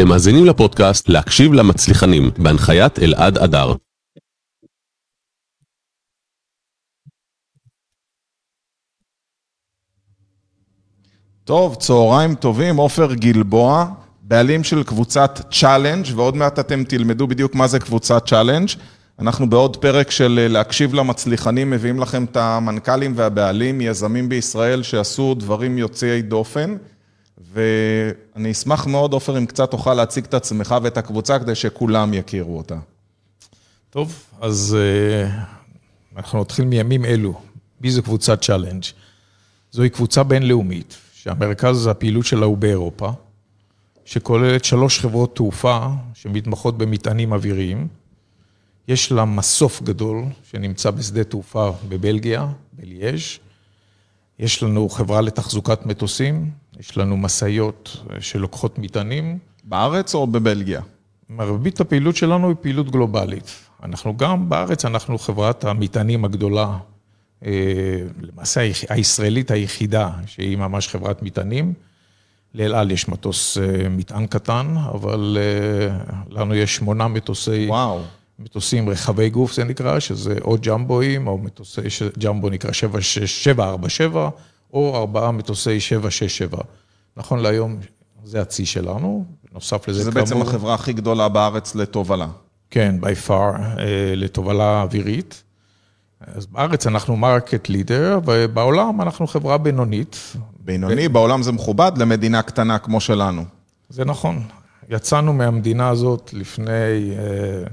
אתם מאזינים לפודקאסט להקשיב למצליחנים, בהנחיית אלעד אדר. טוב, צהריים טובים, עופר גלבוע, בעלים של קבוצת צ'אלנג' ועוד מעט אתם תלמדו בדיוק מה זה קבוצת צ'אלנג'. אנחנו בעוד פרק של אה, להקשיב למצליחנים, מביאים לכם את המנכ"לים והבעלים, יזמים בישראל שעשו דברים יוצאי דופן. ואני אשמח מאוד, עופר, אם קצת תוכל להציג את עצמך ואת הקבוצה כדי שכולם יכירו אותה. טוב, אז אה, אנחנו נתחיל מימים אלו. מי זו קבוצת צ'אלנג'? זוהי קבוצה בינלאומית, שהמרכז הפעילות שלה הוא באירופה, שכוללת שלוש חברות תעופה שמתמחות במטענים אוויריים. יש לה מסוף גדול שנמצא בשדה תעופה בבלגיה, בליאז'. יש לנו חברה לתחזוקת מטוסים, יש לנו משאיות שלוקחות מטענים. בארץ או בבלגיה? מרבית הפעילות שלנו היא פעילות גלובלית. אנחנו גם בארץ, אנחנו חברת המטענים הגדולה, אה, למעשה הישראלית היחידה, שהיא ממש חברת מטענים. לאל על יש מטוס אה, מטען קטן, אבל אה, לנו יש שמונה מטוסי... וואו. מטוסים רחבי גוף זה נקרא, שזה או ג'מבואים, או מטוסי, ג'מבו נקרא 747, או ארבעה מטוסי 767. נכון להיום זה הצי שלנו, נוסף לזה כאמור... זה בעצם החברה הכי גדולה בארץ לתובלה. כן, by far, אה, לתובלה אווירית. אז בארץ אנחנו market leader, ובעולם אנחנו חברה בינונית. בינוני, ו... בעולם זה מכובד למדינה קטנה כמו שלנו. זה נכון. יצאנו מהמדינה הזאת לפני... אה,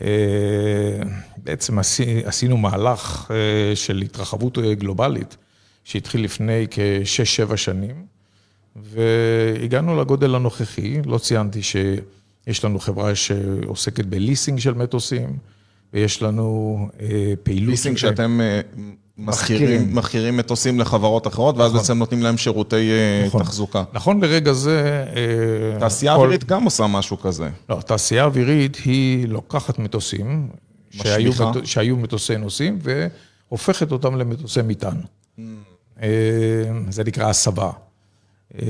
אה, בעצם עשינו מהלך של התרחבות גלובלית. שהתחיל לפני כשש-שבע שנים, והגענו לגודל הנוכחי, לא ציינתי שיש לנו חברה שעוסקת בליסינג של מטוסים, ויש לנו אה, פעילות... ליסינג שאתם אה, מחכירים, מחכירים מטוסים לחברות אחרות, ואז נכון. בעצם נותנים להם שירותי אה, נכון. תחזוקה. נכון לרגע זה... תעשייה כל... אווירית גם עושה משהו כזה. לא, תעשייה אווירית היא לוקחת מטוסים, שהיו, שהיו מטוסי נוסעים, והופכת אותם למטוסי מטען. Mm. אה, זה נקרא הסבה. אה,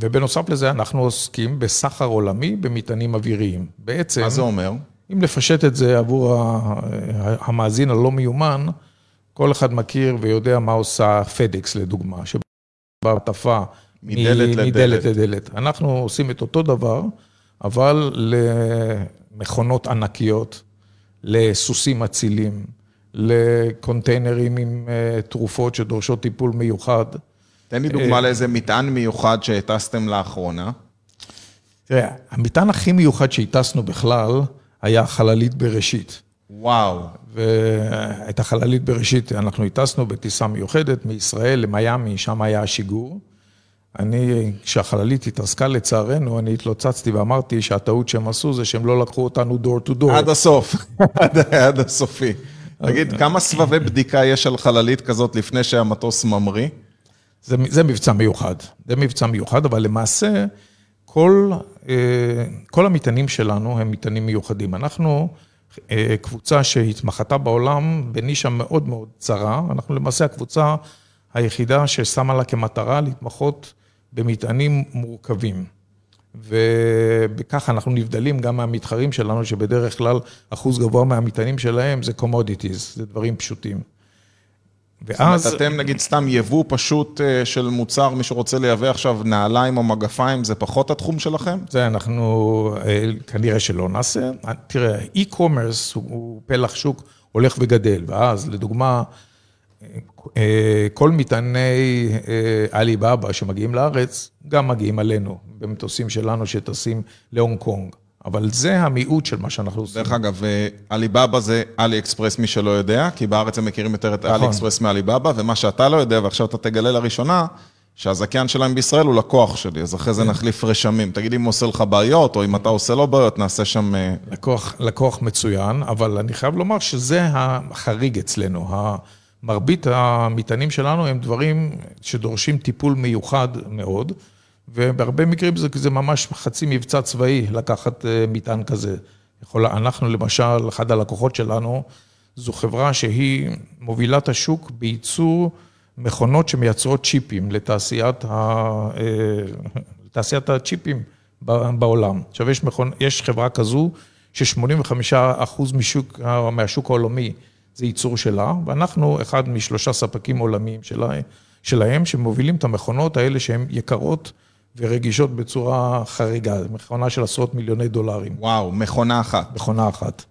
ובנוסף לזה, אנחנו עוסקים בסחר עולמי במטענים אוויריים. בעצם... מה זה אומר? אם לפשט את זה עבור המאזין הלא מיומן, כל אחד מכיר ויודע מה עושה פדקס לדוגמה, שבהטפה מדלת לדלת. מדלת לדלת. אנחנו עושים את אותו דבר, אבל למכונות ענקיות, לסוסים אצילים, לקונטיינרים עם אה, תרופות שדורשות טיפול מיוחד. תן לי דוגמה אה, לאיזה מטען מיוחד שהטסתם לאחרונה. תראה, המטען הכי מיוחד שהטסנו בכלל היה חללית בראשית. וואו. ואת החללית בראשית אנחנו הטסנו בטיסה מיוחדת מישראל למיאמי, שם היה השיגור. אני, כשהחללית התרסקה לצערנו, אני התלוצצתי ואמרתי שהטעות שהם עשו זה שהם לא לקחו אותנו דור טו דור. עד הסוף, עד הסופי. תגיד, כמה סבבי בדיקה יש על חללית כזאת לפני שהמטוס ממריא? זה, זה מבצע מיוחד. זה מבצע מיוחד, אבל למעשה, כל, אה, כל המטענים שלנו הם מטענים מיוחדים. אנחנו אה, קבוצה שהתמחתה בעולם בנישה מאוד מאוד צרה. אנחנו למעשה הקבוצה היחידה ששמה לה כמטרה להתמחות במטענים מורכבים. ובכך אנחנו נבדלים גם מהמתחרים שלנו, שבדרך כלל אחוז גבוה מהמטענים שלהם זה commodities, זה דברים פשוטים. ואז... זאת אומרת, אתם נגיד סתם יבוא פשוט אה, של מוצר, מי שרוצה לייבא עכשיו נעליים או מגפיים, זה פחות התחום שלכם? זה אנחנו אה, כנראה שלא נעשה. תראה, e-commerce הוא פלח שוק הולך וגדל, ואז לדוגמה, כל מטעני עליבאבא שמגיעים לארץ, גם מגיעים עלינו, במטוסים שלנו שטסים להונג קונג. אבל זה המיעוט של מה שאנחנו עושים. דרך אגב, עליבאבא זה עלי אקספרס, מי שלא יודע, כי בארץ הם מכירים יותר את עלי נכון. אקספרס מעליבאבא, ומה שאתה לא יודע, ועכשיו אתה תגלה לראשונה, שהזכיין שלהם בישראל הוא לקוח שלי, אז אחרי זה כן. נחליף רשמים. תגיד אם הוא עושה לך בעיות, או אם אתה עושה לו בעיות, נעשה שם... אה, לקוח, לקוח מצוין, אבל אני חייב לומר שזה החריג אצלנו. מרבית המטענים שלנו הם דברים שדורשים טיפול מיוחד מאוד. ובהרבה מקרים זה, זה ממש חצי מבצע צבאי לקחת אה, מטען כזה. יכול, אנחנו למשל, אחד הלקוחות שלנו, זו חברה שהיא מובילה את השוק בייצור מכונות שמייצרות צ'יפים לתעשיית, ה, אה, לתעשיית הצ'יפים בעולם. עכשיו, יש, מכון, יש חברה כזו ש-85% משוק, מהשוק העולמי זה ייצור שלה, ואנחנו אחד משלושה ספקים עולמיים שלה, שלהם, שמובילים את המכונות האלה שהן יקרות ורגישות בצורה חריגה, מכונה של עשרות מיליוני דולרים. וואו, מכונה אחת. מכונה אחת.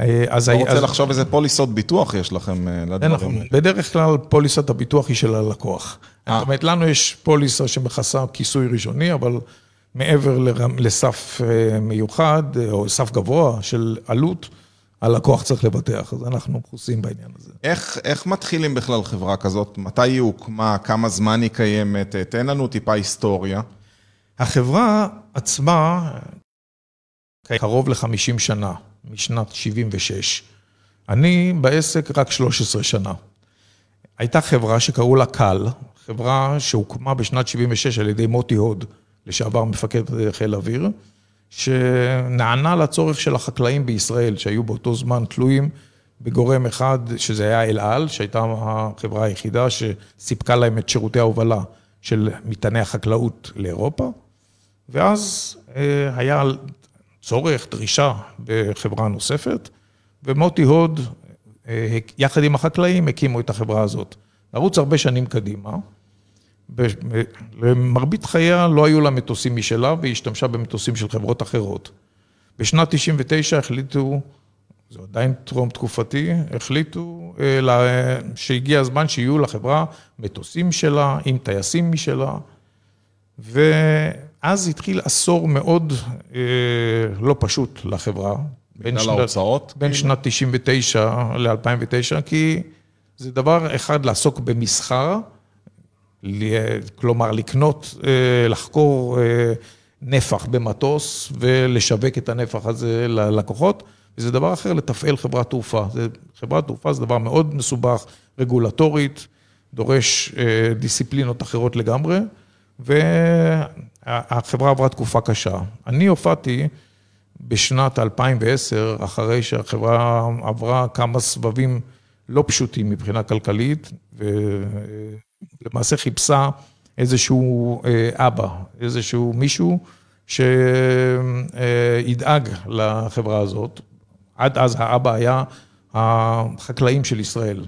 אה, אז אתה רוצה אז... לחשוב איזה פוליסות ביטוח יש לכם אה, לדברים האלה? בדרך כלל פוליסת הביטוח היא של הלקוח. אה. זאת אומרת, לנו יש פוליסה שמכסה כיסוי ראשוני, אבל מעבר לסף מיוחד, או סף גבוה של עלות, הלקוח צריך לבטח, אז אנחנו מכוסים בעניין הזה. איך, איך מתחילים בכלל חברה כזאת? מתי היא הוקמה? כמה זמן היא קיימת? תן לנו טיפה היסטוריה. החברה עצמה קרוב ל-50 שנה, משנת 76. אני בעסק רק 13 שנה. הייתה חברה שקראו לה קל, חברה שהוקמה בשנת 76 על ידי מוטי הוד, לשעבר מפקד חיל אוויר. שנענה לצורך של החקלאים בישראל, שהיו באותו זמן תלויים בגורם אחד, שזה היה אל על, שהייתה החברה היחידה שסיפקה להם את שירותי ההובלה של מטעני החקלאות לאירופה, ואז אה, היה צורך, דרישה בחברה נוספת, ומוטי הוד, אה, יחד עם החקלאים, הקימו את החברה הזאת. לרוץ הרבה שנים קדימה. למרבית חייה לא היו לה מטוסים משלה, והיא השתמשה במטוסים של חברות אחרות. בשנת 99' החליטו, זה עדיין טרום תקופתי, החליטו אה, שהגיע הזמן שיהיו לחברה מטוסים שלה, עם טייסים משלה, ואז התחיל עשור מאוד אה, לא פשוט לחברה. בגלל ההוצאות? בין שנת 99' ל-2009, כי זה דבר אחד לעסוק במסחר, כלומר לקנות, אה, לחקור אה, נפח במטוס ולשווק את הנפח הזה ללקוחות, וזה דבר אחר לתפעל חברת תעופה. חברת תעופה זה דבר מאוד מסובך, רגולטורית, דורש אה, דיסציפלינות אחרות לגמרי, והחברה עברה תקופה קשה. אני הופעתי בשנת 2010, אחרי שהחברה עברה כמה סבבים לא פשוטים מבחינה כלכלית, למעשה חיפשה איזשהו אה, אבא, איזשהו מישהו שידאג לחברה הזאת. עד אז האבא היה החקלאים של ישראל.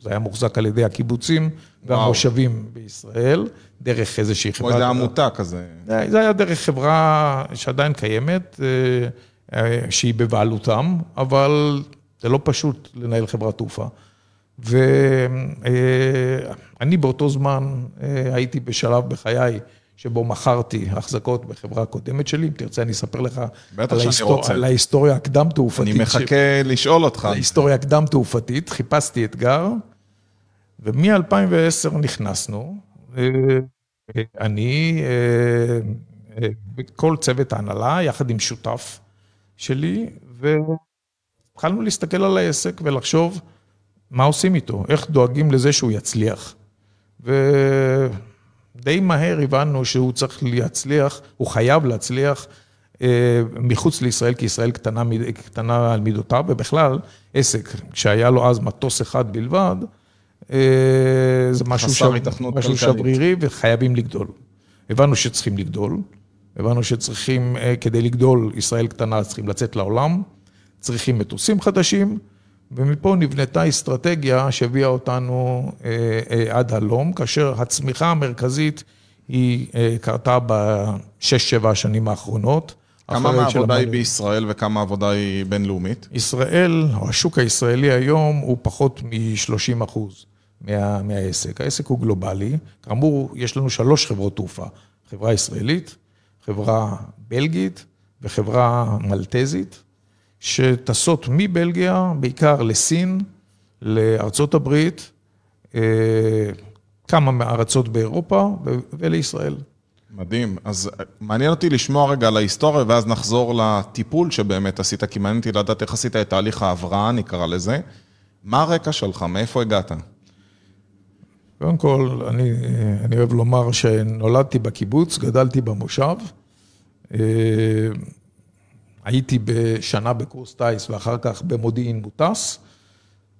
זה היה מוחזק על ידי הקיבוצים והמושבים בישראל, דרך איזושהי חברה. כמו איזו עמותה כזה. זה היה דרך חברה שעדיין קיימת, אה, אה, שהיא בבעלותם, אבל זה לא פשוט לנהל חברת תעופה. ואני באותו זמן אה, הייתי בשלב בחיי שבו מכרתי החזקות בחברה הקודמת שלי, אם תרצה אני אספר לך על, ההיסטור... על ההיסטוריה הקדם-תעופתית. אני מחכה ש... לשאול אותך. ההיסטוריה הקדם-תעופתית, חיפשתי אתגר, ומ-2010 נכנסנו, אה, אני, אה, כל צוות ההנהלה, יחד עם שותף שלי, והתחלנו להסתכל על העסק ולחשוב, מה עושים איתו? איך דואגים לזה שהוא יצליח? ודי מהר הבנו שהוא צריך להצליח, הוא חייב להצליח אה, מחוץ לישראל, כי ישראל קטנה, קטנה על מידותיו, ובכלל, עסק שהיה לו אז מטוס אחד בלבד, אה, זה משהו, ש... משהו שברירי וחייבים לגדול. הבנו שצריכים לגדול, הבנו שצריכים, אה, כדי לגדול, ישראל קטנה, צריכים לצאת לעולם, צריכים מטוסים חדשים, ומפה נבנתה אסטרטגיה שהביאה אותנו אה, אה, עד הלום, כאשר הצמיחה המרכזית היא אה, קרתה בשש-שבע השנים האחרונות. כמה מהעבודה היא בישראל וכמה העבודה היא בינלאומית? ישראל, או השוק הישראלי היום, הוא פחות מ-30 אחוז מה, מהעסק. העסק הוא גלובלי. כאמור, יש לנו שלוש חברות תעופה. חברה ישראלית, חברה בלגית וחברה מלטזית. שטסות מבלגיה, בעיקר לסין, לארצות הברית, אה, כמה מארצות באירופה ולישראל. מדהים. אז אה, מעניין אותי לשמוע רגע על ההיסטוריה, ואז נחזור לטיפול שבאמת עשית, כי מעניין אותי לדעת איך עשית את תהליך ההבראה, נקרא לזה. מה הרקע שלך? מאיפה הגעת? קודם כל, אני, אני אוהב לומר שנולדתי בקיבוץ, גדלתי במושב. הייתי בשנה בקורס טיס ואחר כך במודיעין מוטס,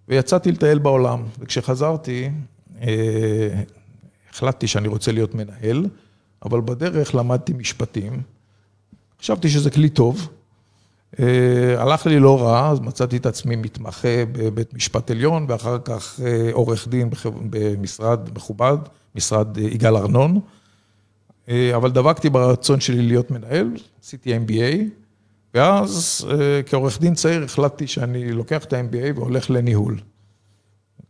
ויצאתי לטייל בעולם. וכשחזרתי, אה, החלטתי שאני רוצה להיות מנהל, אבל בדרך למדתי משפטים, חשבתי שזה כלי טוב. אה, הלך לי לא רע, אז מצאתי את עצמי מתמחה בבית משפט עליון, ואחר כך אה, עורך דין במשרד מכובד, משרד יגאל ארנון. אבל דבקתי ברצון שלי להיות מנהל, עשיתי MBA, ואז כעורך דין צעיר החלטתי שאני לוקח את ה-MBA והולך לניהול.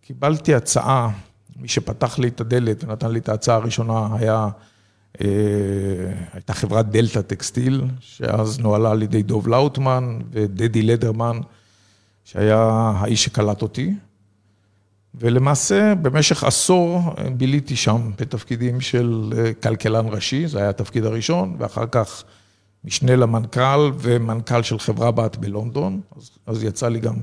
קיבלתי הצעה, מי שפתח לי את הדלת ונתן לי את ההצעה הראשונה היה אה, הייתה חברת דלתא טקסטיל, שאז נוהלה על ידי דוב לאוטמן ודדי לדרמן, שהיה האיש שקלט אותי. ולמעשה, במשך עשור ביליתי שם בתפקידים של אה, כלכלן ראשי, זה היה התפקיד הראשון, ואחר כך משנה למנכ"ל ומנכ"ל של חברה בת בלונדון. אז, אז יצא לי גם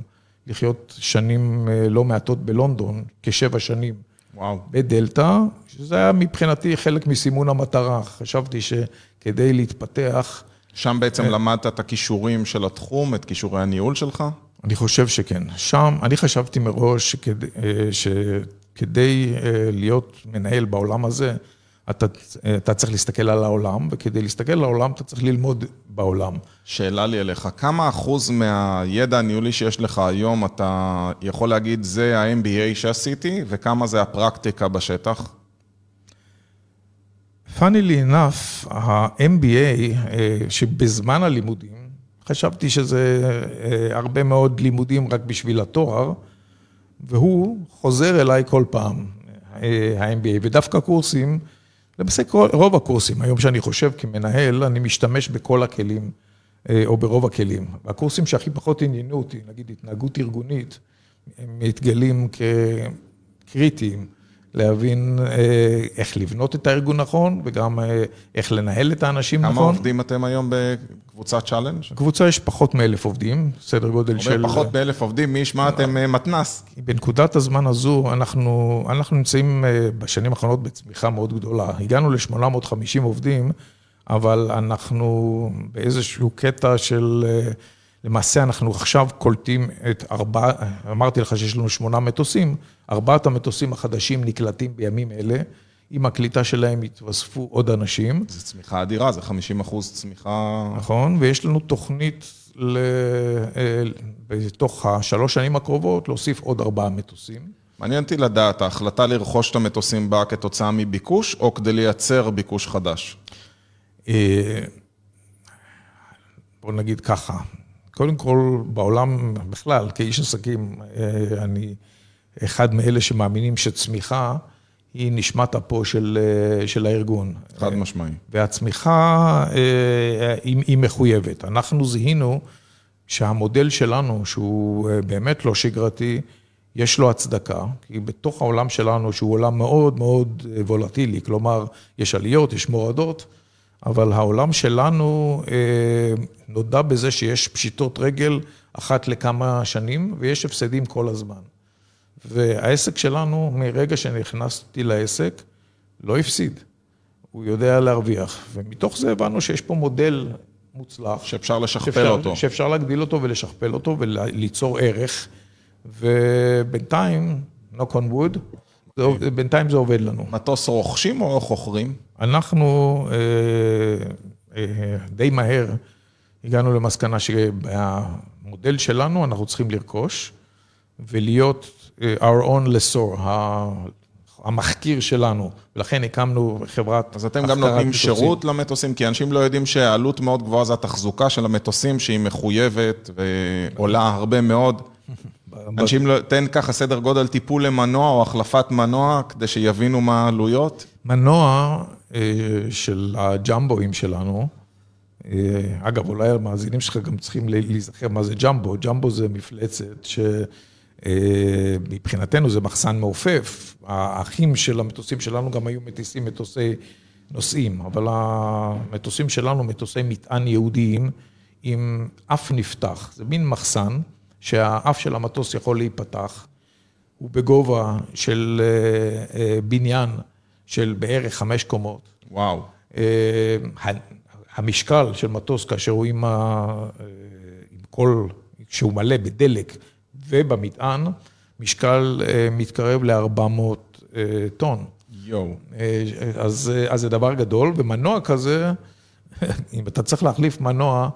לחיות שנים אה, לא מעטות בלונדון, כשבע שנים. וואו. בדלתא, שזה היה מבחינתי חלק מסימון המטרה. חשבתי שכדי להתפתח... שם בעצם אה, למדת את הכישורים של התחום, את כישורי הניהול שלך? אני חושב שכן. שם, אני חשבתי מראש שכדי, אה, שכדי אה, להיות מנהל בעולם הזה, אתה, אתה צריך להסתכל על העולם, וכדי להסתכל על העולם אתה צריך ללמוד בעולם. שאלה לי אליך, כמה אחוז מהידע הניהולי שיש לך היום אתה יכול להגיד זה ה-MBA שעשיתי, וכמה זה הפרקטיקה בשטח? funnily enough, ה-MBA, אה, שבזמן הלימודים, חשבתי שזה אה, הרבה מאוד לימודים רק בשביל התואר, והוא חוזר אליי כל פעם, אה, ה-MBA, ודווקא קורסים, למעשה רוב הקורסים, היום שאני חושב כמנהל, אני משתמש בכל הכלים, אה, או ברוב הכלים. והקורסים שהכי פחות עניינו אותי, נגיד התנהגות ארגונית, הם מתגלים כקריטיים. להבין אה, איך לבנות את הארגון נכון, וגם אה, איך לנהל את האנשים כמה נכון. כמה עובדים אתם היום בקבוצת צ'אלנג'? בקבוצה יש פחות מאלף עובדים, סדר גודל של... פחות מאלף עובדים, מי ישמע אתם אה, מתנ"ס. בנקודת הזמן הזו, אנחנו, אנחנו נמצאים בשנים האחרונות בצמיחה מאוד גדולה. הגענו ל-850 עובדים, אבל אנחנו באיזשהו קטע של... למעשה אנחנו עכשיו קולטים את ארבעה, אמרתי לך שיש לנו שמונה מטוסים, ארבעת המטוסים החדשים נקלטים בימים אלה, עם הקליטה שלהם יתווספו עוד אנשים. זו צמיחה אדירה, זה 50 אחוז צמיחה... נכון, ויש לנו תוכנית ל... אה, בתוך השלוש שנים הקרובות להוסיף עוד ארבעה מטוסים. מעניין אותי לדעת, ההחלטה לרכוש את המטוסים באה כתוצאה מביקוש, או כדי לייצר ביקוש חדש? אה, בוא נגיד ככה, קודם כל, בעולם בכלל, כאיש עסקים, אה, אני אחד מאלה שמאמינים שצמיחה היא נשמת אפו של, אה, של הארגון. חד משמעי. והצמיחה אה, היא, היא מחויבת. אנחנו זיהינו שהמודל שלנו, שהוא באמת לא שגרתי, יש לו הצדקה, כי בתוך העולם שלנו, שהוא עולם מאוד מאוד וולטילי, כלומר, יש עליות, יש מורדות, אבל העולם שלנו אה, נודע בזה שיש פשיטות רגל אחת לכמה שנים, ויש הפסדים כל הזמן. והעסק שלנו, מרגע שנכנסתי לעסק, לא הפסיד. הוא יודע להרוויח. ומתוך זה הבנו שיש פה מודל מוצלח. שאפשר לשכפל שאפשר, אותו. שאפשר להגדיל אותו ולשכפל אותו וליצור ערך. ובינתיים, knock on wood, בינתיים זה עובד לנו. מטוס רוכשים או חוכרים? אנחנו אה, אה, די מהר הגענו למסקנה שבמודל שלנו אנחנו צריכים לרכוש ולהיות אה, our own lessor, המחקיר שלנו, ולכן הקמנו חברת... אז אתם גם נותנים מטוסים. שירות למטוסים, כי אנשים לא יודעים שהעלות מאוד גבוהה זה התחזוקה של המטוסים, שהיא מחויבת ועולה הרבה מאוד. אנשים לא, תן ככה סדר גודל טיפול למנוע או החלפת מנוע, כדי שיבינו מה העלויות. מנוע של הג'מבואים שלנו, אה, אגב, אולי המאזינים שלך גם צריכים להיזכר מה זה ג'מבו. ג'מבו זה מפלצת שמבחינתנו אה, זה מחסן מעופף. האחים של המטוסים שלנו גם היו מטיסים מטוסי נוסעים, אבל המטוסים שלנו מטוסי מטען יהודיים עם אף נפתח. זה מין מחסן. שהאף של המטוס יכול להיפתח, הוא בגובה של אה, אה, בניין של בערך חמש קומות. וואו. אה, המשקל של מטוס כאשר הוא עם, ה... עם כל, כשהוא מלא בדלק ובמטען, משקל מתקרב ל-400 טון. יואו. אז, אז זה דבר גדול, ומנוע כזה אם אתה צריך להחליף מנוע,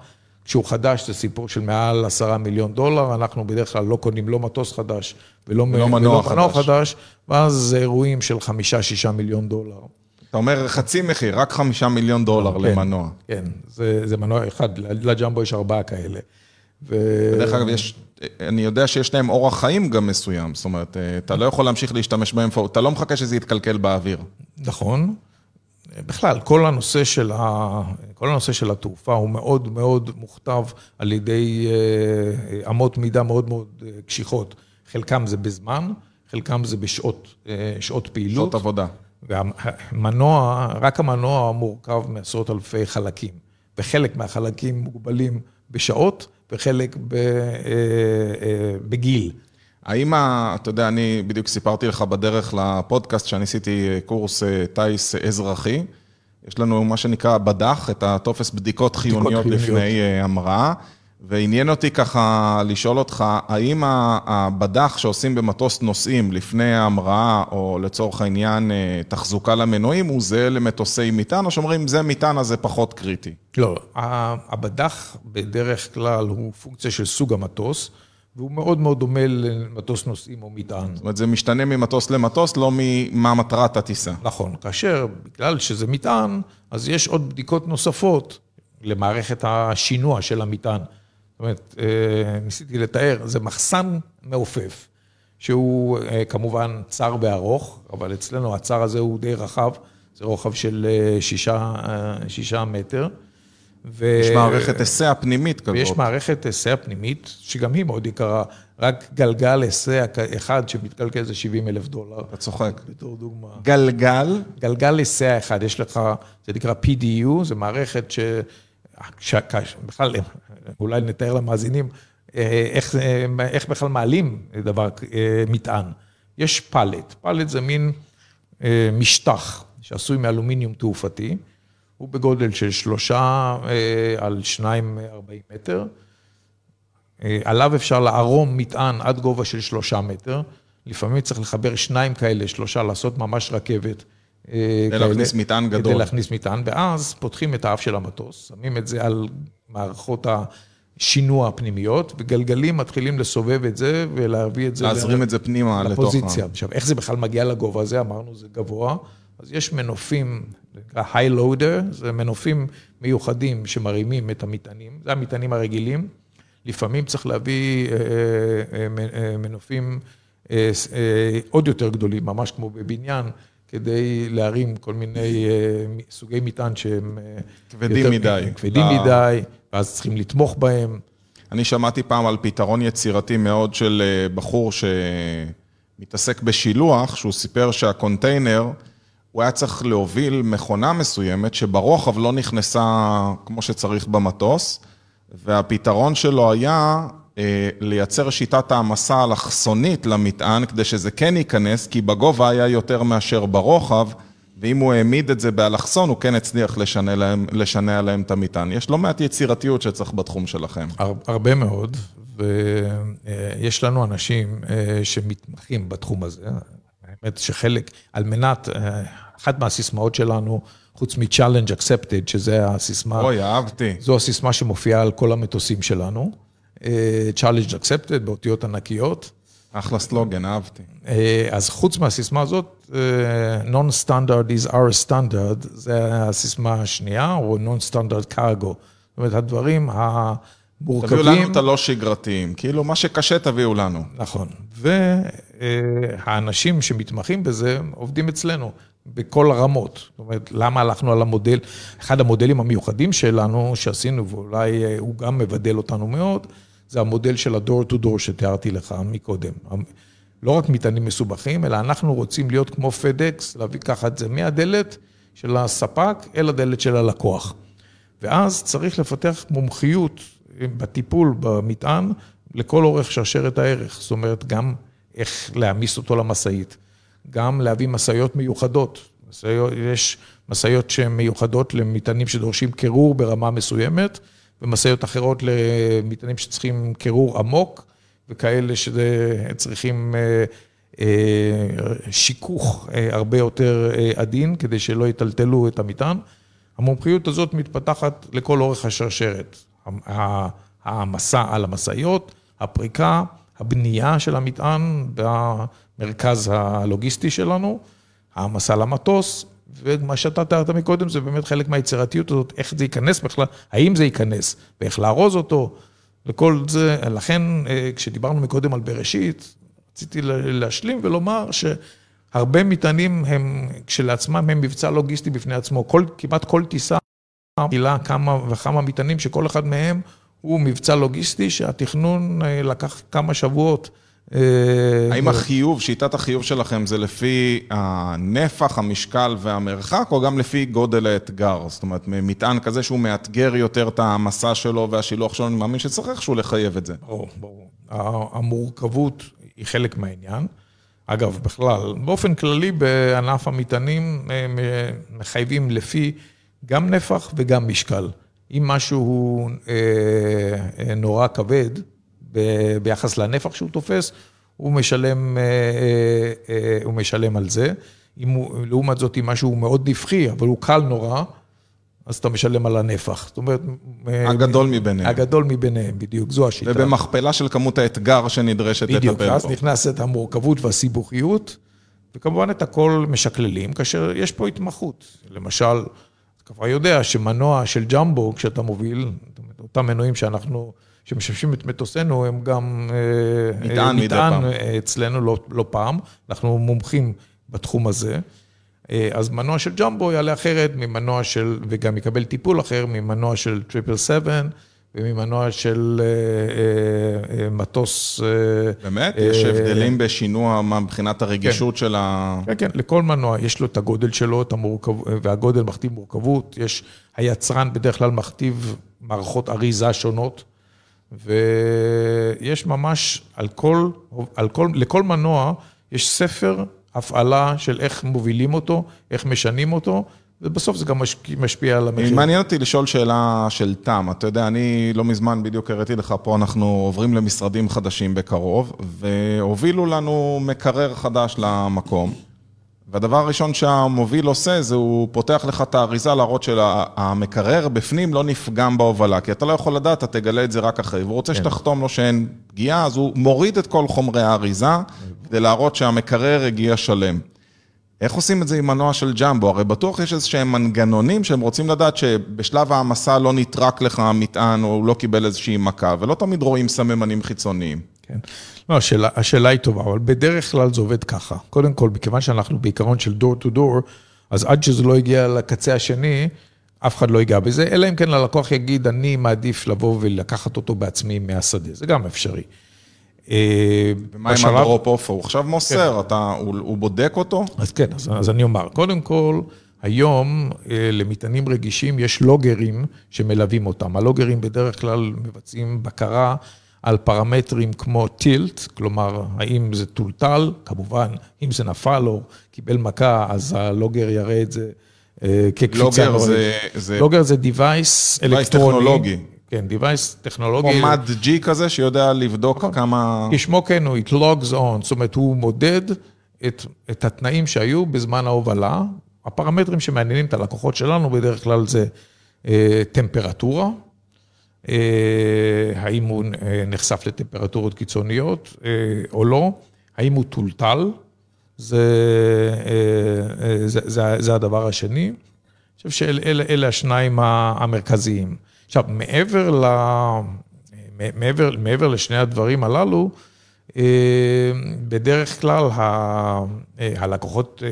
כשהוא חדש זה סיפור של מעל עשרה מיליון דולר, אנחנו בדרך כלל לא קונים לא מטוס חדש ולא, ולא מנוע ולא חדש. חדש, ואז זה אירועים של חמישה-שישה מיליון דולר. אתה אומר חצי מחיר, רק חמישה מיליון דולר כן. למנוע. כן, זה, זה מנוע אחד, לג'מבו יש ארבעה כאלה. ו... דרך אגב, יש, אני יודע שיש להם אורח חיים גם מסוים, זאת אומרת, אתה לא יכול להמשיך להשתמש בהם, אתה לא מחכה שזה יתקלקל באוויר. נכון. בכלל, כל הנושא של, ה... כל הנושא של התעופה הוא מאוד מאוד מוכתב על ידי אה, אמות מידה מאוד מאוד אה, קשיחות. חלקם זה בזמן, חלקם זה בשעות אה, שעות פעילות. שעות עבודה. והמנוע, רק המנוע מורכב מעשרות אלפי חלקים, וחלק מהחלקים מוגבלים בשעות וחלק ב, בגיל. האם, אתה יודע, אני בדיוק סיפרתי לך בדרך לפודקאסט שאני עשיתי קורס אה, טיס אזרחי. יש לנו מה שנקרא בד"ח, את הטופס בדיקות חיוניות חיוניות. לפני אה, המראה, ועניין אותי ככה לשאול אותך, האם הבד"ח שעושים במטוס נוסעים לפני ההמראה, או לצורך העניין אה, תחזוקה למנועים, הוא זהה למטוסי מטען, או שאומרים זה מטען אז זה פחות קריטי? לא, הבד"ח בדרך כלל הוא פונקציה של סוג המטוס, והוא מאוד מאוד דומה למטוס נוסעים או מטען. זאת אומרת, זה משתנה ממטוס למטוס, לא ממה מטרת הטיסה. נכון, כאשר בגלל שזה מטען, אז יש עוד בדיקות נוספות למערכת השינוע של המטען. זאת אומרת, אה, ניסיתי לתאר, זה מחסן מעופף, שהוא אה, כמובן צר וארוך, אבל אצלנו הצר הזה הוא די רחב, זה רוחב של אה, שישה, שישה מטר. ו... יש מערכת היסע פנימית כזאת. ויש מערכת היסע פנימית, שגם היא מאוד יקרה, רק גלגל היסע אחד שמתקלקל זה 70 אלף דולר. אתה צוחק. בתור דוגמה. גלגל, גלגל היסע אחד, יש לך, זה נקרא PDU, זו מערכת ש... ש... בכלל, אולי נתאר למאזינים אה, איך, איך בכלל מעלים דבר, אה, מטען. יש פלט, פלט זה מין אה, משטח שעשוי מאלומיניום תעופתי, הוא בגודל של שלושה אה, על שניים ארבעים מטר. אה, עליו אפשר לערום מטען עד גובה של שלושה מטר. לפעמים צריך לחבר שניים כאלה, שלושה, לעשות ממש רכבת. אה, כדי כאלה, להכניס מטען גדול. כדי להכניס מטען, ואז פותחים את האף של המטוס, שמים את זה על מערכות השינוע הפנימיות, וגלגלים מתחילים לסובב את זה ולהביא את זה להזרים את זה פנימה לתוך ה... לפוזיציה. עכשיו, איך זה בכלל מגיע לגובה הזה? אמרנו, זה גבוה. אז יש מנופים, זה נקרא high loader, זה מנופים מיוחדים שמרימים את המטענים, זה המטענים הרגילים. לפעמים צריך להביא אה, אה, אה, מנופים עוד יותר גדולים, ממש כמו בבניין, כדי להרים כל מיני סוגי מטען שהם... כבדים יותר- מדי. כבדים ל- מדי, ואז צריכים לתמוך בהם. אני שמעתי פעם על פתרון יצירתי מאוד של בחור שמתעסק בשילוח, שהוא סיפר שהקונטיינר, הוא היה צריך להוביל מכונה מסוימת שברוחב לא נכנסה כמו שצריך במטוס, והפתרון שלו היה אה, לייצר שיטת העמסה אלכסונית למטען, כדי שזה כן ייכנס, כי בגובה היה יותר מאשר ברוחב, ואם הוא העמיד את זה באלכסון, הוא כן הצליח לשנע להם, לשנע להם את המטען. יש לא מעט יצירתיות שצריך בתחום שלכם. הר- הרבה מאוד, ויש לנו אנשים אה, שמתמחים בתחום הזה. האמת שחלק, על מנת, אה, אחת מהסיסמאות שלנו, חוץ מ-challenge accepted, שזה הסיסמה, אוי, אהבתי. זו הסיסמה שמופיעה על כל המטוסים שלנו. אה, challenge accepted באותיות ענקיות. אחלה סלוגן, אהבתי. אה, אז חוץ מהסיסמה הזאת, non-standard is our standard, זה הסיסמה השנייה, או non-standard cargo. זאת אומרת, הדברים המורכבים... תביאו לנו את הלא שגרתיים, כאילו מה שקשה תביאו לנו. נכון. והאנשים שמתמחים בזה עובדים אצלנו בכל הרמות. זאת אומרת, למה הלכנו על המודל, אחד המודלים המיוחדים שלנו שעשינו, ואולי אה, הוא גם מבדל אותנו מאוד, זה המודל של ה-door to door שתיארתי לך מקודם. לא רק מטענים מסובכים, אלא אנחנו רוצים להיות כמו פדקס, להביא ככה את זה מהדלת של הספק אל הדלת של הלקוח. ואז צריך לפתח מומחיות בטיפול במטען לכל אורך שרשרת הערך. זאת אומרת, גם איך להעמיס אותו למשאית, גם להביא משאיות מיוחדות. משאיות, יש משאיות שהן מיוחדות למטענים שדורשים קירור ברמה מסוימת, ומשאיות אחרות למטענים שצריכים קירור עמוק, וכאלה שצריכים אה, אה, שיכוך אה, הרבה יותר עדין, כדי שלא יטלטלו את המטען. המומחיות הזאת מתפתחת לכל אורך השרשרת. המסע על המשאיות, הפריקה, הבנייה של המטען במרכז הלוגיסטי שלנו, העמסה למטוס, ומה שאתה תיארת מקודם זה באמת חלק מהיצירתיות הזאת, איך זה ייכנס בכלל, האם זה ייכנס, ואיך לארוז אותו, וכל זה, לכן אה, כשדיברנו מקודם על בראשית, רציתי להשלים ולומר שהרבה מטענים הם כשלעצמם הם מבצע לוגיסטי בפני עצמו, כל, כמעט כל טיסה מילה כמה וכמה מטענים שכל אחד מהם הוא מבצע לוגיסטי שהתכנון אה, לקח כמה שבועות. אה, האם החיוב, שיטת החיוב שלכם זה לפי הנפח, המשקל והמרחק, או גם לפי גודל האתגר? זאת אומרת, מטען כזה שהוא מאתגר יותר את המסע שלו והשילוח שלו, אני מאמין שצריך איכשהו לחייב את זה. ברור, ברור. המורכבות היא חלק מהעניין. אגב, בכלל, באופן כללי בענף המטענים אה, מחייבים לפי גם נפח וגם משקל. אם משהו הוא אה, נורא כבד ביחס לנפח שהוא תופס, הוא משלם, אה, אה, הוא משלם על זה. אם הוא, לעומת זאת, אם משהו מאוד נפחי, אבל הוא קל נורא, אז אתה משלם על הנפח. זאת אומרת... הגדול מביניהם. הגדול מביניהם, בדיוק, זו השיטה. ובמכפלה של כמות האתגר שנדרשת לטפל בו. בדיוק, ואז נכנסת המורכבות והסיבוכיות, וכמובן את הכל משקללים, כאשר יש פה התמחות. למשל, אתה כבר יודע שמנוע של ג'מבו, כשאתה מוביל, אותם מנועים שאנחנו, שמשמשים את מטוסינו, הם גם... אה, מטען מדי פעם. אצלנו לא, לא פעם, אנחנו מומחים בתחום הזה. אה, אז מנוע של ג'מבו יעלה אחרת ממנוע של, וגם יקבל טיפול אחר ממנוע של triple seven. וממנוע של אה, אה, מטוס... באמת? יש הבדלים בשינוע מבחינת הרגישות כן. של ה... כן, כן, לכל מנוע יש לו את הגודל שלו, את המורכב... והגודל מכתיב מורכבות. יש, היצרן בדרך כלל מכתיב מערכות אריזה שונות, ויש ממש על כל, על כל, לכל מנוע יש ספר הפעלה של איך מובילים אותו, איך משנים אותו, ובסוף זה גם משפיע על המחיר. מעניין אותי לשאול שאלה של תם. אתה יודע, אני לא מזמן בדיוק הראיתי לך פה, אנחנו עוברים למשרדים חדשים בקרוב, והובילו לנו מקרר חדש למקום. והדבר הראשון שהמוביל עושה, זה הוא פותח לך את האריזה להראות שהמקרר בפנים לא נפגם בהובלה, כי אתה לא יכול לדעת, אתה תגלה את זה רק אחרי, והוא רוצה כן. שתחתום לו שאין פגיעה, אז הוא מוריד את כל חומרי האריזה, כדי להראות שהמקרר הגיע שלם. איך עושים את זה עם מנוע של ג'מבו? הרי בטוח יש איזה שהם מנגנונים שהם רוצים לדעת שבשלב העמסה לא נטרק לך המטען או לא קיבל איזושהי מכה, ולא תמיד רואים סממנים חיצוניים. כן. לא, השאלה, השאלה היא טובה, אבל בדרך כלל זה עובד ככה. קודם כל, מכיוון שאנחנו בעיקרון של door to door, אז עד שזה לא הגיע לקצה השני, אף אחד לא ייגע בזה, אלא אם כן ללקוח יגיד, אני מעדיף לבוא ולקחת אותו בעצמי מהשדה, זה גם אפשרי. אה, ומה עם הדרופ אוף? הוא עכשיו מוסר, כן. אתה, הוא, הוא בודק אותו? אז כן, אז, אז אני אומר, קודם כל, היום אה, למטענים רגישים יש לוגרים שמלווים אותם. הלוגרים בדרך כלל מבצעים בקרה על פרמטרים כמו טילט, כלומר, האם זה טולטל, כמובן, אם זה נפל או קיבל מכה, אז הלוגר יראה את זה אה, כקפיצה. לוגר זה... זה... לוגר זה device אלקטרוני. טכנולוגי. כן, device טכנולוגי. כמו מד G כזה, שיודע לבדוק נכון. כמה... כשמו כן הוא, it logs on, זאת אומרת, הוא מודד את, את התנאים שהיו בזמן ההובלה. הפרמטרים שמעניינים את הלקוחות שלנו בדרך כלל זה אה, טמפרטורה, אה, האם הוא אה, נחשף לטמפרטורות קיצוניות אה, או לא, האם הוא טולטל, זה, זה, זה, זה הדבר השני. אני חושב שאלה השניים המרכזיים. עכשיו, מעבר, ל... מעבר, מעבר לשני הדברים הללו, בדרך כלל הלקוחות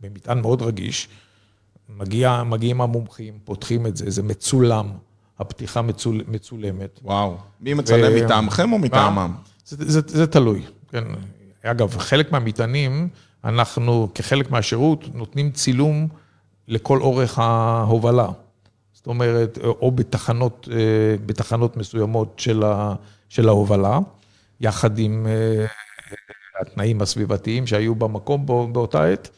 במטען מאוד רגיש, מגיע, מגיעים המומחים, פותחים את זה, זה מצולם. הפתיחה מצול, מצולמת. וואו. מי מצלם ו... מטעמכם או מטעמם? זה, זה, זה תלוי, כן. אגב, חלק מהמטענים, אנחנו כחלק מהשירות נותנים צילום לכל אורך ההובלה. זאת אומרת, או בתחנות, אה, בתחנות מסוימות של, ה, של ההובלה, יחד עם אה, התנאים הסביבתיים שהיו במקום באותה עת.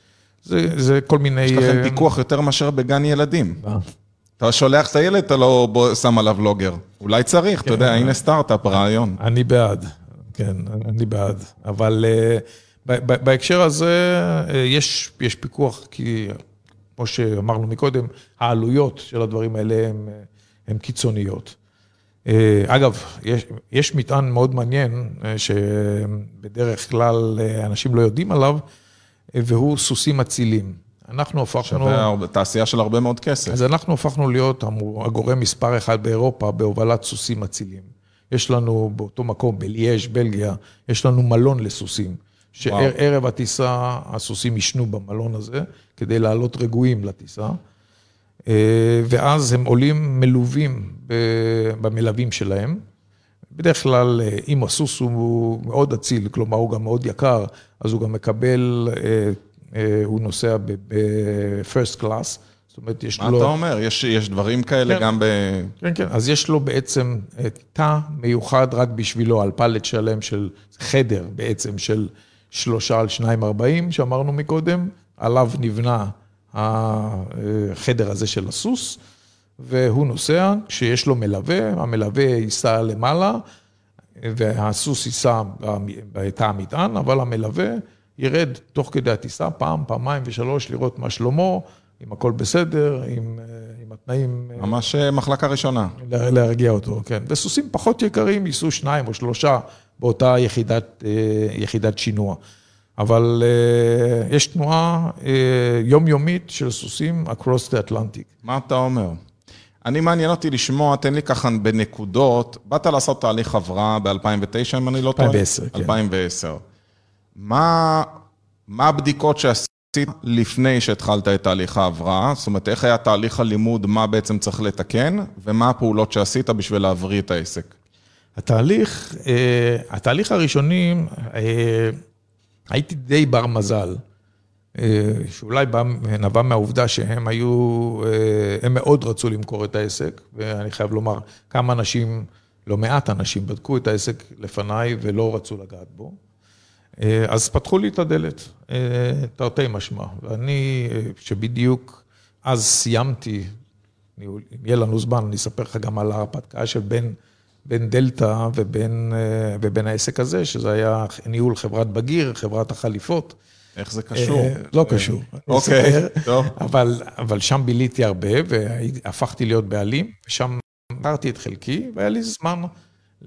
זה, זה כל מיני... יש לכם אה, פיקוח יותר מאשר בגן ילדים. אתה שולח את הילד, אתה לא שם עליו לוגר. אולי צריך, אתה יודע, כן. הנה סטארט-אפ, רעיון. אני בעד, כן, אני בעד. אבל בהקשר הזה, אה, יש פיקוח, כי כמו שאמרנו מקודם, העלויות של הדברים האלה הן קיצוניות. אה, אגב, יש, יש מטען מאוד מעניין, אה, שבדרך כלל אה, אנשים לא יודעים עליו, והוא סוסים אצילים. אנחנו הפכנו... שווה תעשייה של הרבה מאוד כסף. אז אנחנו הפכנו להיות הגורם מספר אחד באירופה בהובלת סוסים אצילים. יש לנו באותו מקום, בליאז', בלגיה, יש לנו מלון לסוסים. שערב הטיסה הסוסים ישנו במלון הזה, כדי לעלות רגועים לטיסה. אה, ואז הם עולים מלווים במלווים שלהם. בדרך כלל, אה, אם הסוס הוא מאוד אציל, כלומר הוא גם מאוד יקר, אז הוא גם מקבל, אה, הוא נוסע ב-first class. זאת אומרת, יש מה לו... מה אתה אומר? יש, יש דברים כאלה כן, גם ב... כן, כן. אז יש לו בעצם תא מיוחד רק בשבילו, על פלט שלם של חדר בעצם של שלושה על שניים ארבעים, שאמרנו מקודם, עליו נבנה החדר הזה של הסוס, והוא נוסע, כשיש לו מלווה, המלווה ייסע למעלה, והסוס ייסע בתא המטען, אבל המלווה ירד תוך כדי הטיסה, פעם, פעמיים ושלוש, לראות מה שלמה, אם הכל בסדר, אם, אם התנאים... ממש אה, מחלקה ראשונה. להרגיע אותו, כן. וסוסים פחות יקרים, ייסעו שניים או שלושה באותה יחידת, אה, יחידת שינוע. אבל uh, יש תנועה uh, יומיומית של סוסים across the Atlantic. מה אתה אומר? אני מעניין אותי לשמוע, תן לי ככה בנקודות, באת לעשות תהליך הבראה ב-2009, אם אני לא טועה? 2010, כן. 2010. מה, מה הבדיקות שעשית לפני שהתחלת את תהליך ההבראה? זאת אומרת, איך היה תהליך הלימוד, מה בעצם צריך לתקן, ומה הפעולות שעשית בשביל להבריא את העסק? התהליך, אה, התהליך הראשוני, אה, הייתי די בר מזל, אה, שאולי נבע מהעובדה שהם היו, הם מאוד רצו למכור את העסק, ואני חייב לומר, כמה אנשים, לא מעט אנשים, בדקו את העסק לפניי ולא רצו לגעת בו. אז פתחו לי את הדלת, תרתי משמע, ואני, שבדיוק אז סיימתי, אם יהיה לנו זמן, אני אספר לך גם על ההרפתקה של בין... בין דלתא ובין, אה, ובין העסק הזה, שזה היה ניהול חברת בגיר, חברת החליפות. איך זה קשור? אה, לא קשור. אוקיי, טוב. אבל, אבל שם ביליתי הרבה והפכתי להיות בעלים, ושם אמרתי את חלקי, והיה לי זמן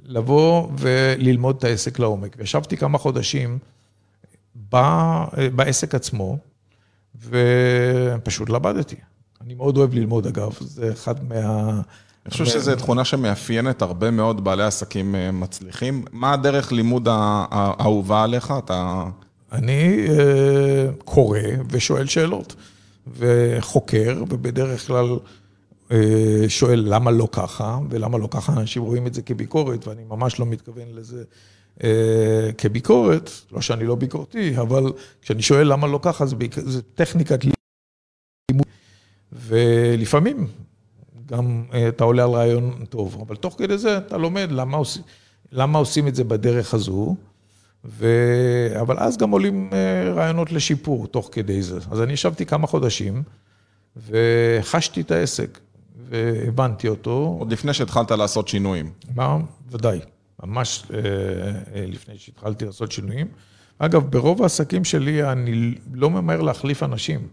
לבוא וללמוד את העסק לעומק. וישבתי כמה חודשים בעסק עצמו, ופשוט למדתי. אני מאוד אוהב ללמוד, אגב, זה אחד מה... אני חושב שזו תכונה שמאפיינת הרבה מאוד בעלי עסקים אה, מצליחים. מה הדרך לימוד האהובה עליך? אתה... אני אה, קורא ושואל שאלות, וחוקר, ובדרך כלל אה, שואל למה לא ככה, ולמה לא ככה אנשים רואים את זה כביקורת, ואני ממש לא מתכוון לזה כביקורת, לא שאני לא ביקורתי, אבל כשאני שואל למה לא ככה, זה טכניקת לימוד. ולפעמים גם אה, אתה עולה על רעיון טוב, אבל תוך כדי זה אתה לומד למה, עוש... למה עושים את זה בדרך הזו, ו... אבל אז גם עולים אה, רעיונות לשיפור תוך כדי זה. אז אני ישבתי כמה חודשים וחשתי את העסק והבנתי אותו. עוד לפני שהתחלת לעשות שינויים. מה? ודאי, ממש אה, לפני שהתחלתי לעשות שינויים. אגב, ברוב העסקים שלי אני לא ממהר להחליף אנשים.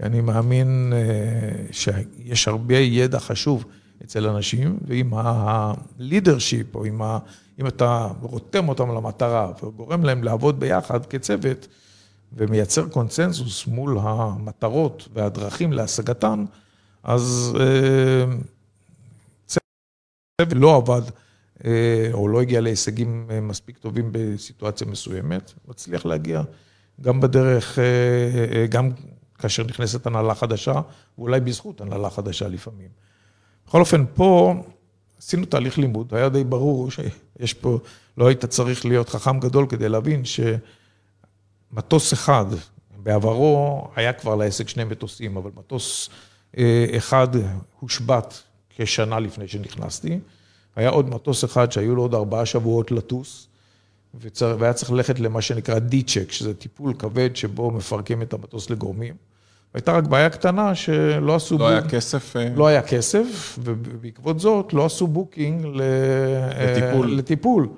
אני מאמין אה, שיש הרבה ידע חשוב אצל אנשים, ואם ה-leadership, או אם, אתה רותם אותם למטרה וגורם להם לעבוד ביחד כצוות, ומייצר קונצנזוס מול המטרות והדרכים להשגתן, אז אה, צוות לא עבד אה, או לא הגיע להישגים מספיק טובים בסיטואציה מסוימת, מצליח להגיע גם בדרך, גם כאשר נכנסת הנהלה חדשה, ואולי בזכות הנהלה חדשה לפעמים. בכל אופן, פה עשינו תהליך לימוד, היה די ברור שיש פה, לא היית צריך להיות חכם גדול כדי להבין שמטוס אחד, בעברו היה כבר לעסק שני מטוסים, אבל מטוס אה, אחד הושבת כשנה לפני שנכנסתי. היה עוד מטוס אחד שהיו לו עוד ארבעה שבועות לטוס, והיה צריך ללכת למה שנקרא D-check, שזה טיפול כבד שבו מפרקים את המטוס לגורמים. הייתה רק בעיה קטנה שלא עשו... לא היה כסף? אה? לא היה כסף, ובעקבות זאת לא עשו booking לטיפול. לטיפול.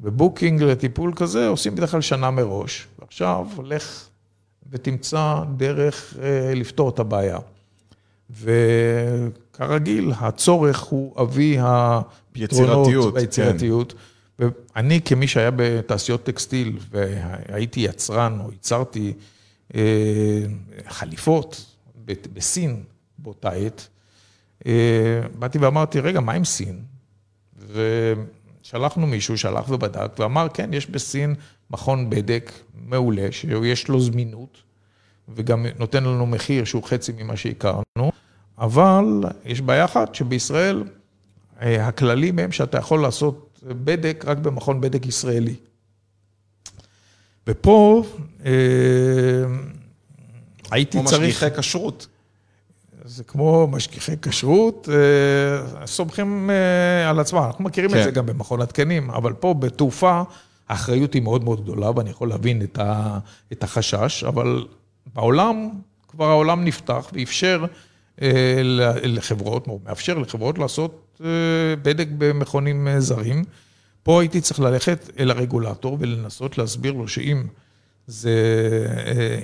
ו booking לטיפול כזה עושים בדרך כלל שנה מראש. ועכשיו, לך ותמצא דרך אה, לפתור את הבעיה. וכרגיל, הצורך הוא אבי הפתרונות יצירתיות, והיצירתיות. כן. ואני, כמי שהיה בתעשיות טקסטיל, והייתי יצרן או ייצרתי אה, חליפות בסין באותה עת, אה, באתי ואמרתי, רגע, מה עם סין? ושלחנו מישהו, שלח ובדק, ואמר, כן, יש בסין מכון בדק מעולה, שיש לו זמינות, וגם נותן לנו מחיר שהוא חצי ממה שהכרנו, אבל יש בעיה אחת, שבישראל אה, הכללים הם שאתה יכול לעשות בדק רק במכון בדק ישראלי. ופה אה, הייתי כמו צריך... כמו משגיחי כשרות. זה כמו משגיחי כשרות, אה, סומכים על עצמם, אנחנו מכירים כן. את זה גם במכון התקנים, אבל פה בתעופה האחריות היא מאוד מאוד גדולה, ואני יכול להבין את החשש, אבל בעולם, כבר העולם נפתח ואפשר אה, לחברות, מאפשר לחברות לעשות אה, בדק במכונים אה, זרים. פה הייתי צריך ללכת אל הרגולטור ולנסות להסביר לו שאם זה,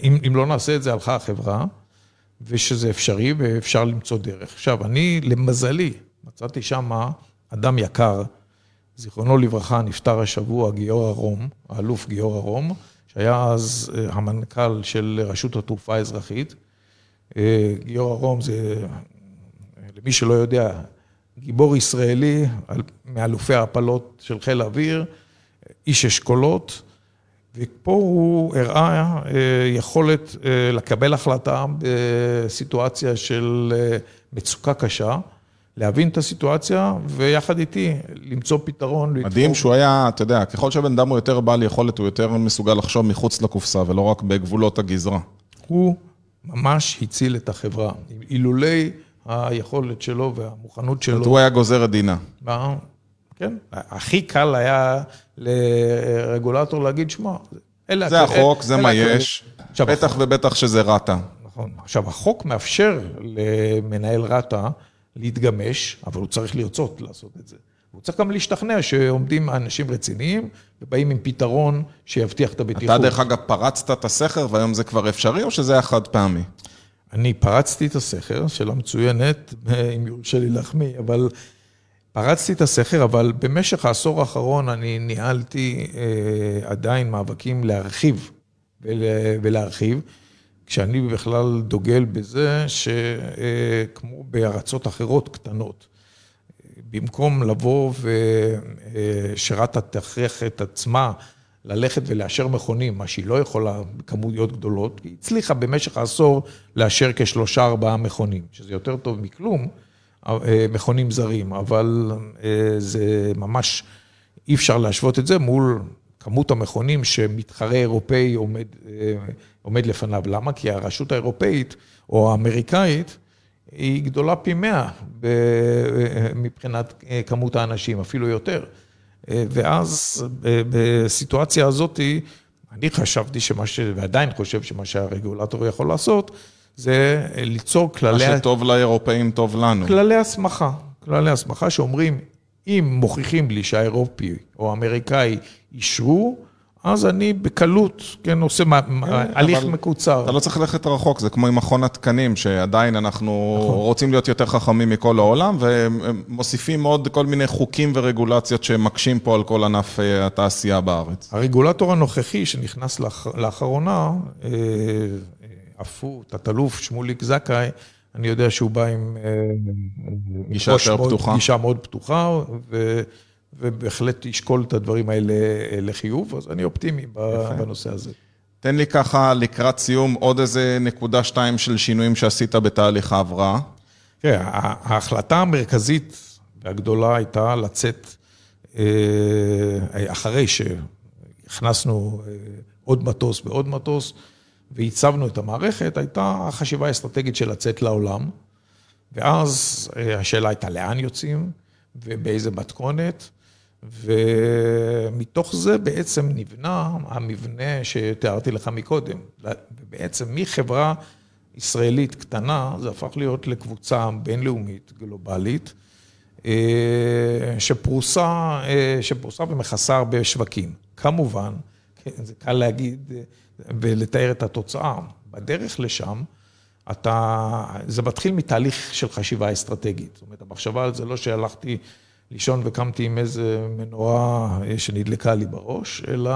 אם, אם לא נעשה את זה, הלכה החברה, ושזה אפשרי ואפשר למצוא דרך. עכשיו, אני, למזלי, מצאתי שם אדם יקר, זיכרונו לברכה, נפטר השבוע, גיורא רום, האלוף גיורא רום, שהיה אז המנכ"ל של רשות התעופה האזרחית. אה, גיורא רום זה, למי שלא יודע, גיבור ישראלי מאלופי ההפלות של חיל האוויר, איש אשכולות, ופה הוא הראה אה, יכולת אה, לקבל החלטה בסיטואציה של מצוקה קשה. להבין את הסיטואציה, ויחד איתי למצוא פתרון. מדהים שהוא היה, אתה יודע, ככל שהבן אדם הוא יותר בעל יכולת, הוא יותר מסוגל לחשוב מחוץ לקופסה, ולא רק בגבולות הגזרה. הוא ממש הציל את החברה. אילולי היכולת שלו והמוכנות שלו. הוא היה גוזר את דינה. מה? כן. הכי קל היה לרגולטור להגיד, שמע, אלה... זה החוק, זה מה יש. בטח ובטח שזה רת"א. נכון. עכשיו, החוק מאפשר למנהל רת"א להתגמש, אבל הוא צריך לרצות לעשות את זה. הוא צריך גם להשתכנע שעומדים אנשים רציניים ובאים עם פתרון שיבטיח את הבטיחות. אתה דרך אגב פרצת את הסכר והיום זה כבר אפשרי או שזה היה חד פעמי? אני פרצתי את הסכר, שאלה מצוינת, אם יורשה לי להחמיא, אבל פרצתי את הסכר, אבל במשך העשור האחרון אני ניהלתי אה, עדיין מאבקים להרחיב ולהרחיב. כשאני בכלל דוגל בזה שכמו בארצות אחרות קטנות, במקום לבוא ושרת"א תכריח את עצמה ללכת ולאשר מכונים, מה שהיא לא יכולה בכמויות גדולות, היא הצליחה במשך העשור לאשר כשלושה ארבעה מכונים, שזה יותר טוב מכלום, מכונים זרים, אבל זה ממש, אי אפשר להשוות את זה מול כמות המכונים שמתחרה אירופאי עומד, עומד לפניו. למה? כי הרשות האירופאית או האמריקאית היא גדולה פי מאה מבחינת כמות האנשים, אפילו יותר. ואז בסיטואציה הזאת, אני חשבתי שמה ש... ועדיין חושב שמה שהרגולטור יכול לעשות, זה ליצור כללי... מה שטוב לאירופאים טוב לנו. כללי הסמכה. כללי הסמכה שאומרים, אם מוכיחים לי שהאירופי או האמריקאי אישרו, אז אני בקלות, כן, עושה כן, הליך מקוצר. אתה לא צריך ללכת רחוק, זה כמו עם מכון התקנים, שעדיין אנחנו נכון. רוצים להיות יותר חכמים מכל העולם, ומוסיפים עוד כל מיני חוקים ורגולציות שמקשים פה על כל ענף אה, התעשייה בארץ. הרגולטור הנוכחי שנכנס לאחרונה, אה, עפו, תת-אלוף שמוליק זכאי, אני יודע שהוא בא עם אה, גישה יותר פתוחה. גישה מאוד פתוחה, ו... ובהחלט ישקול את הדברים האלה אה, לחיוב, אז אני אופטימי יפה. בנושא הזה. תן לי ככה לקראת סיום עוד איזה נקודה שתיים של שינויים שעשית בתהליך ההבראה. כן, ההחלטה המרכזית והגדולה הייתה לצאת אה, אחרי שהכנסנו אה, עוד מטוס ועוד מטוס והצבנו את המערכת, הייתה החשיבה האסטרטגית של לצאת לעולם. ואז השאלה הייתה לאן יוצאים ובאיזה מתכונת. ומתוך זה בעצם נבנה המבנה שתיארתי לך מקודם. בעצם מחברה ישראלית קטנה, זה הפך להיות לקבוצה בינלאומית, גלובלית, אה, שפרוסה, אה, שפרוסה ומכסה הרבה שווקים. כמובן, כן, זה קל להגיד, ולתאר את התוצאה. בדרך לשם, אתה, זה מתחיל מתהליך של חשיבה אסטרטגית. זאת אומרת, המחשבה על זה לא שהלכתי לישון וקמתי עם איזה מנורה שנדלקה לי בראש, אלא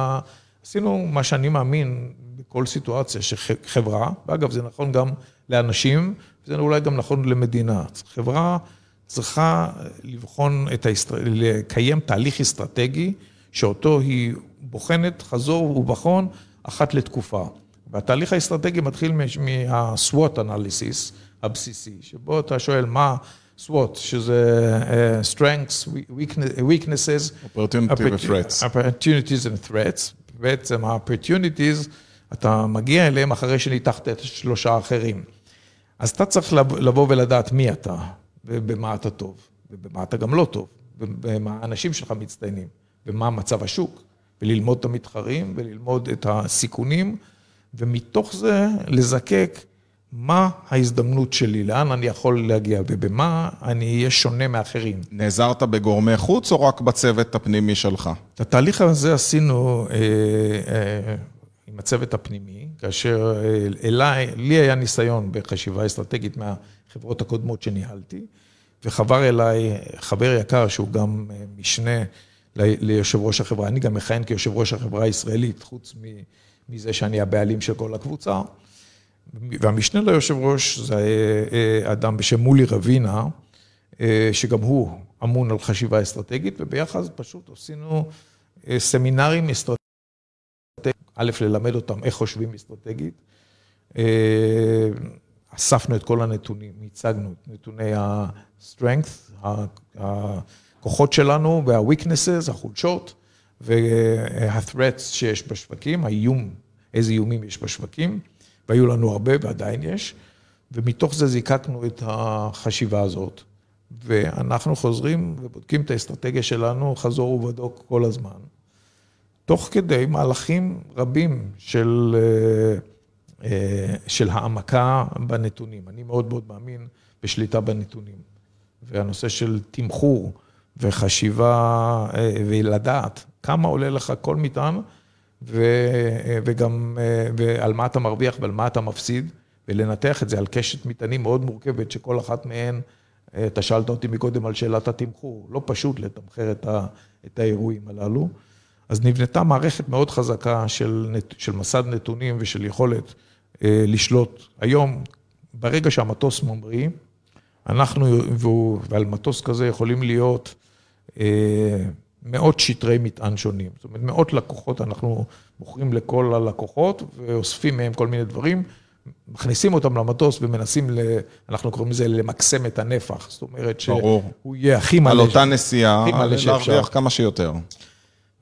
עשינו מה שאני מאמין בכל סיטואציה, שחברה, ואגב, זה נכון גם לאנשים, וזה אולי גם נכון למדינה. חברה צריכה לבחון את האסטר... לקיים תהליך אסטרטגי, שאותו היא בוחנת חזור ובחון אחת לתקופה. והתהליך האסטרטגי מתחיל מה-SWOT analysis הבסיסי, שבו אתה שואל מה SWOT, שזה uh, strengths, weaknesses, opportunity ו-threats. opportunities and threats. בעצם ה-opportunities, אתה מגיע אליהם אחרי שניתחת את שלושה האחרים. אז אתה צריך לבוא ולדעת מי אתה, ובמה אתה טוב, ובמה אתה גם לא טוב, ובמה האנשים שלך מצטיינים, ומה מצב השוק, וללמוד את המתחרים, וללמוד את הסיכונים. ומתוך זה לזקק מה ההזדמנות שלי, לאן אני יכול להגיע ובמה אני אהיה שונה מאחרים. נעזרת בגורמי חוץ או רק בצוות הפנימי שלך? את התהליך הזה עשינו אה, אה, עם הצוות הפנימי, כאשר אה, אליי, לי היה ניסיון בחשיבה אסטרטגית מהחברות הקודמות שניהלתי, וחבר אליי חבר יקר שהוא גם אה, משנה ליושב ראש החברה, אני גם מכהן כיושב ראש החברה הישראלית, חוץ. מזה שאני הבעלים של כל הקבוצה. והמשנה ליושב ראש זה אה, אדם בשם מולי רבינה, אה, שגם הוא אמון על חשיבה אסטרטגית, וביחד פשוט עשינו אה, סמינרים אסטרטגיים, א', ללמד אותם איך חושבים אסטרטגית. אספנו את כל הנתונים, הצגנו את נתוני ה-strength, הכוחות שלנו וה-weaknesses, החולשות. וה-threats שיש בשווקים, האיום, איזה איומים יש בשווקים, והיו לנו הרבה ועדיין יש, ומתוך זה זיקקנו את החשיבה הזאת. ואנחנו חוזרים ובודקים את האסטרטגיה שלנו חזור ובדוק כל הזמן. תוך כדי מהלכים רבים של, אה, של העמקה בנתונים. אני מאוד מאוד מאמין בשליטה בנתונים. והנושא של תמחור וחשיבה אה, ולדעת כמה עולה לך כל מטען, וגם, ועל מה אתה מרוויח ועל מה אתה מפסיד, ולנתח את זה על קשת מטענים מאוד מורכבת, שכל אחת מהן, אתה שאלת אותי מקודם על שאלת התמחור, לא פשוט לתמחר את, ה, את האירועים הללו. אז נבנתה מערכת מאוד חזקה של מסד נתונים ושל יכולת אה, לשלוט. היום, ברגע שהמטוס ממריא, אנחנו, ועל מטוס כזה יכולים להיות אה, מאות שטרי מטען שונים. זאת אומרת, מאות לקוחות אנחנו מוכרים לכל הלקוחות ואוספים מהם כל מיני דברים, מכניסים אותם למטוס ומנסים, ל... אנחנו קוראים לזה למקסם את הנפח. זאת אומרת שהוא יהיה הכי מלא. על אותה נסיעה, להרוויח כמה שיותר.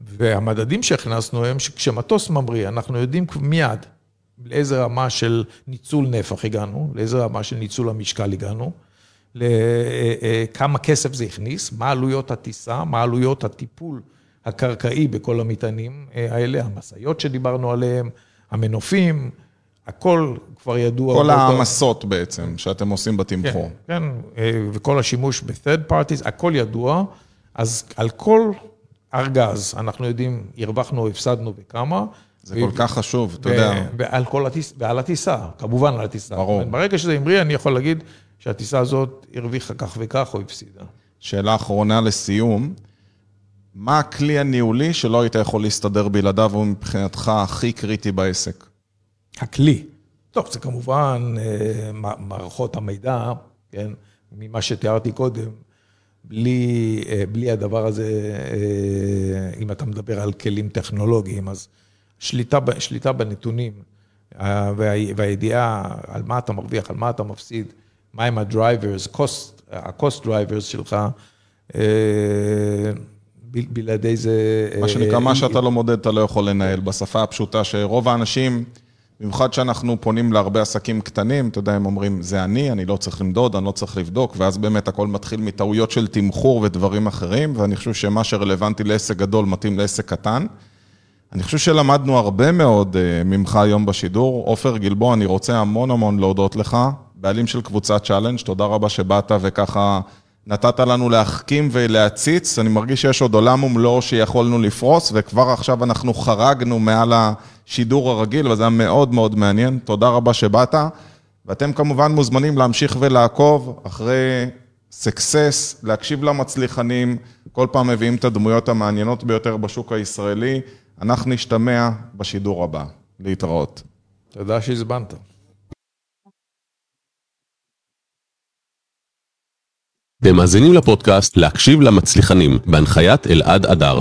והמדדים שהכנסנו הם שכשמטוס ממריא, אנחנו יודעים מיד לאיזה רמה של ניצול נפח הגענו, לאיזה רמה של ניצול המשקל הגענו. לכמה כסף זה הכניס, מה עלויות הטיסה, מה עלויות הטיפול הקרקעי בכל המטענים האלה, המשאיות שדיברנו עליהן, המנופים, הכל כבר ידוע. כל העמסות בעצם שאתם עושים בתמחור. כן, כן, וכל השימוש ב-third parties, הכל ידוע. אז על כל ארגז, אנחנו יודעים, הרווחנו או הפסדנו בכמה. זה כל כך חשוב, אתה יודע. ועל כל הטיסה, ועל הטיסה, כמובן על הטיסה. ברור. ברגע שזה המריא, אני יכול להגיד שהטיסה הזאת הרוויחה כך וכך או הפסידה. שאלה אחרונה לסיום, מה הכלי הניהולי שלא היית יכול להסתדר בלעדיו, הוא מבחינתך הכי קריטי בעסק? הכלי. טוב, זה כמובן אה, מערכות המידע, כן, ממה שתיארתי קודם, בלי, אה, בלי הדבר הזה, אה, אם אתה מדבר על כלים טכנולוגיים, אז שליטה, שליטה בנתונים והידיעה על מה אתה מרוויח, על מה אתה מפסיד, מהם ה drivers, ה-cost drivers שלך, אה, בלעדי זה... מה שנקרא, מה שאתה לא מודד, אתה לא יכול לנהל. בשפה הפשוטה, שרוב האנשים, במיוחד שאנחנו פונים להרבה עסקים קטנים, אתה יודע, הם אומרים, זה אני, אני לא צריך למדוד, אני לא צריך לבדוק, ואז באמת הכל מתחיל מטעויות של תמחור ודברים אחרים, ואני חושב שמה שרלוונטי לעסק גדול מתאים לעסק קטן. אני חושב שלמדנו הרבה מאוד אה, ממך היום בשידור. עופר גלבוע, אני רוצה המון המון להודות לך. בעלים של קבוצת Challenge, תודה רבה שבאת וככה נתת לנו להחכים ולהציץ. אני מרגיש שיש עוד עולם ומלואו שיכולנו לפרוס, וכבר עכשיו אנחנו חרגנו מעל השידור הרגיל, וזה היה מאוד מאוד מעניין. תודה רבה שבאת, ואתם כמובן מוזמנים להמשיך ולעקוב אחרי סקסס, להקשיב למצליחנים, כל פעם מביאים את הדמויות המעניינות ביותר בשוק הישראלי. אנחנו נשתמע בשידור הבא. להתראות. תודה שהזמנת. אתם לפודקאסט להקשיב למצליחנים, בהנחיית אלעד אדר.